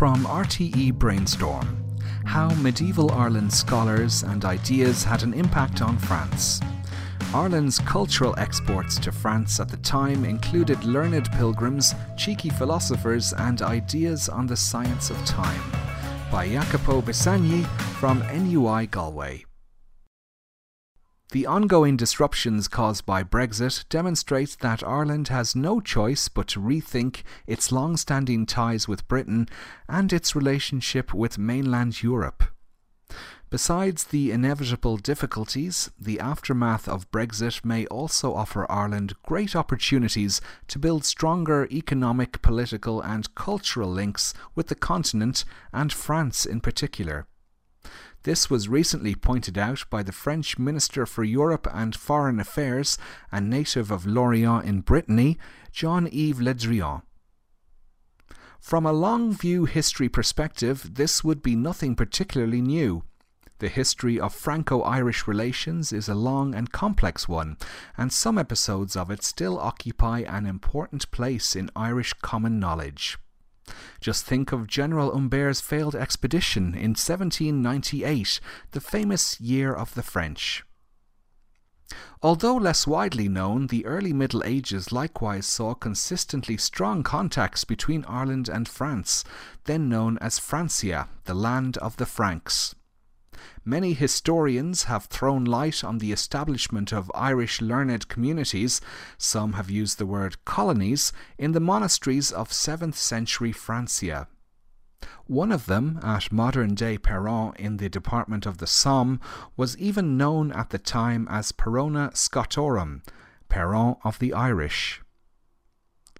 From RTE Brainstorm How Medieval Ireland scholars and ideas had an impact on France. Ireland's cultural exports to France at the time included learned pilgrims, cheeky philosophers, and ideas on the science of time. By Jacopo Bisagni from NUI Galway. The ongoing disruptions caused by Brexit demonstrate that Ireland has no choice but to rethink its long standing ties with Britain and its relationship with mainland Europe. Besides the inevitable difficulties, the aftermath of Brexit may also offer Ireland great opportunities to build stronger economic, political, and cultural links with the continent and France in particular. This was recently pointed out by the French Minister for Europe and Foreign Affairs and native of Lorient in Brittany, Jean Yves Le Drian. From a long view history perspective, this would be nothing particularly new. The history of Franco Irish relations is a long and complex one, and some episodes of it still occupy an important place in Irish common knowledge. Just think of General Humbert's failed expedition in 1798, the famous Year of the French. Although less widely known, the early Middle Ages likewise saw consistently strong contacts between Ireland and France, then known as Francia, the land of the Franks. Many historians have thrown light on the establishment of Irish learned communities, some have used the word colonies, in the monasteries of 7th century Francia. One of them, at modern day Peronne in the department of the Somme, was even known at the time as Perona Scotorum, Peronne of the Irish.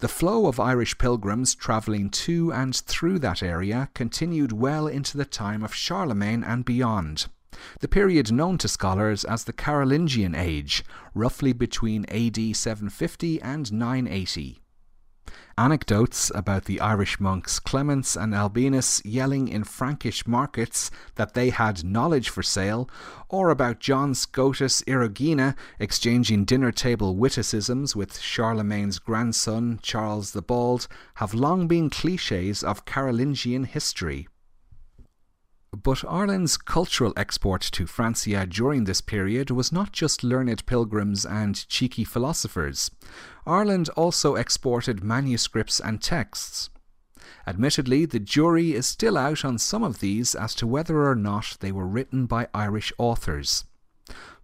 The flow of Irish pilgrims travelling to and through that area continued well into the time of Charlemagne and beyond. The period known to scholars as the Carolingian Age, roughly between AD 750 and 980. Anecdotes about the Irish monks Clemens and Albinus yelling in Frankish markets that they had knowledge for sale, or about John Scotus Erigena exchanging dinner table witticisms with Charlemagne's grandson Charles the Bald, have long been cliches of Carolingian history. But Ireland's cultural export to Francia during this period was not just learned pilgrims and cheeky philosophers. Ireland also exported manuscripts and texts. Admittedly, the jury is still out on some of these as to whether or not they were written by Irish authors.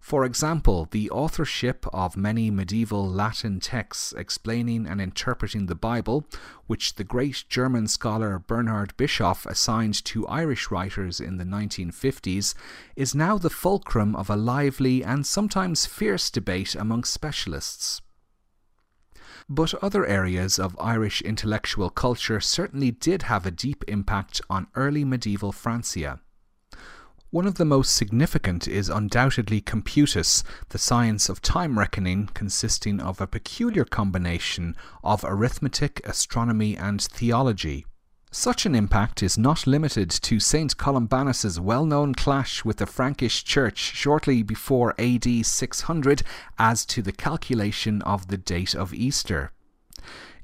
For example, the authorship of many medieval Latin texts explaining and interpreting the Bible, which the great German scholar Bernhard Bischoff assigned to Irish writers in the 1950s, is now the fulcrum of a lively and sometimes fierce debate among specialists. But other areas of Irish intellectual culture certainly did have a deep impact on early medieval Francia. One of the most significant is undoubtedly computus, the science of time reckoning consisting of a peculiar combination of arithmetic, astronomy, and theology. Such an impact is not limited to St. Columbanus's well-known clash with the Frankish Church shortly before AD 600 as to the calculation of the date of Easter.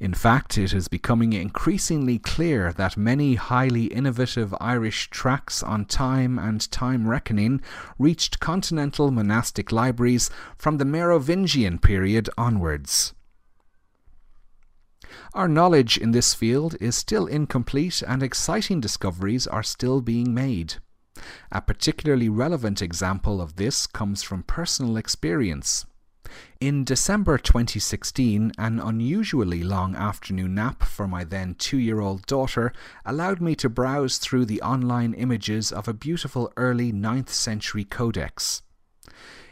In fact, it is becoming increasingly clear that many highly innovative Irish tracts on time and time reckoning reached continental monastic libraries from the Merovingian period onwards. Our knowledge in this field is still incomplete and exciting discoveries are still being made. A particularly relevant example of this comes from personal experience. In December 2016, an unusually long afternoon nap for my then two year old daughter allowed me to browse through the online images of a beautiful early 9th century codex.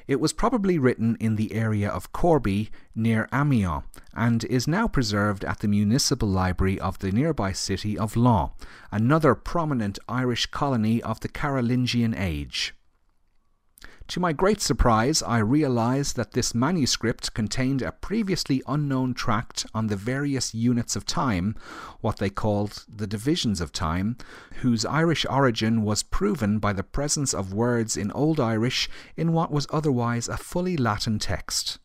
It was probably written in the area of Corbie, near Amiens, and is now preserved at the Municipal Library of the nearby city of Laon, another prominent Irish colony of the Carolingian age. To my great surprise, I realized that this manuscript contained a previously unknown tract on the various units of time, what they called the divisions of time, whose Irish origin was proven by the presence of words in Old Irish in what was otherwise a fully Latin text.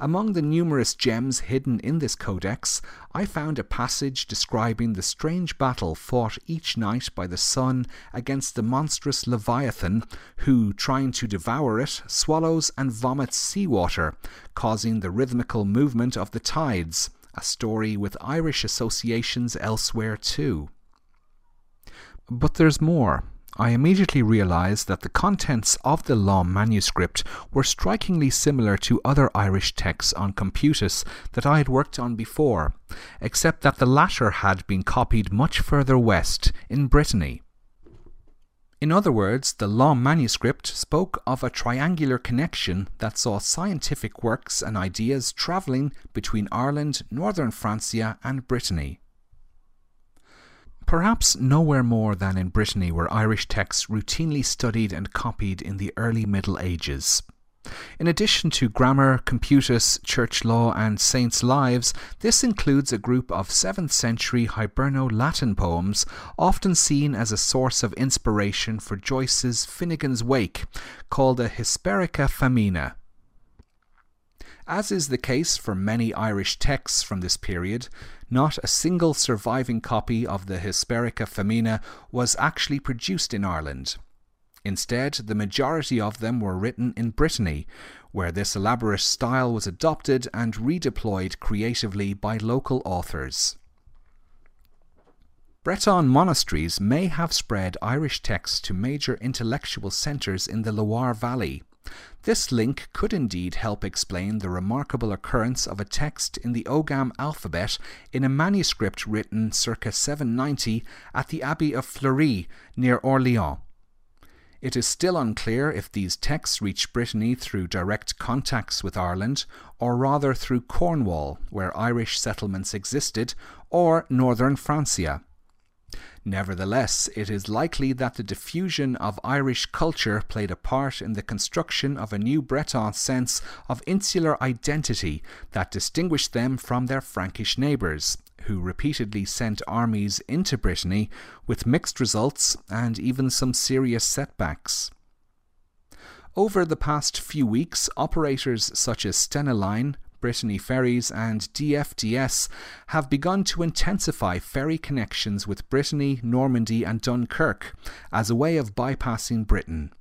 Among the numerous gems hidden in this codex, I found a passage describing the strange battle fought each night by the sun against the monstrous Leviathan, who, trying to devour it, swallows and vomits seawater, causing the rhythmical movement of the tides, a story with Irish associations elsewhere too. But there's more. I immediately realised that the contents of the Laon manuscript were strikingly similar to other Irish texts on Computus that I had worked on before, except that the latter had been copied much further west, in Brittany. In other words, the Laon manuscript spoke of a triangular connection that saw scientific works and ideas travelling between Ireland, northern Francia, and Brittany. Perhaps nowhere more than in Brittany were Irish texts routinely studied and copied in the early Middle Ages. In addition to grammar, computus, church law, and saints' lives, this includes a group of 7th century Hiberno Latin poems, often seen as a source of inspiration for Joyce's Finnegan's Wake, called a Hisperica Famina. As is the case for many Irish texts from this period, not a single surviving copy of the Hisperica Famina was actually produced in Ireland. Instead, the majority of them were written in Brittany, where this elaborate style was adopted and redeployed creatively by local authors. Breton monasteries may have spread Irish texts to major intellectual centres in the Loire Valley. This link could indeed help explain the remarkable occurrence of a text in the Ogham alphabet in a manuscript written circa 790 at the Abbey of Fleury near Orleans. It is still unclear if these texts reached Brittany through direct contacts with Ireland, or rather through Cornwall, where Irish settlements existed, or northern Francia. Nevertheless, it is likely that the diffusion of Irish culture played a part in the construction of a new Breton sense of insular identity that distinguished them from their Frankish neighbours, who repeatedly sent armies into Brittany with mixed results and even some serious setbacks. Over the past few weeks, operators such as Stena Line, Brittany Ferries, and DFDS have begun to intensify ferry connections with Brittany, Normandy, and Dunkirk as a way of bypassing Britain.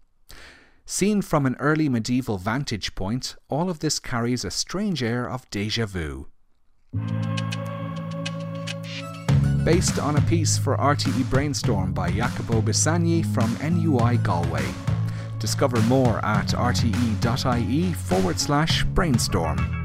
Seen from an early medieval vantage point, all of this carries a strange air of deja vu. Based on a piece for RTE Brainstorm by Jacopo Bisagni from NUI Galway. Discover more at rte.ie forward slash brainstorm.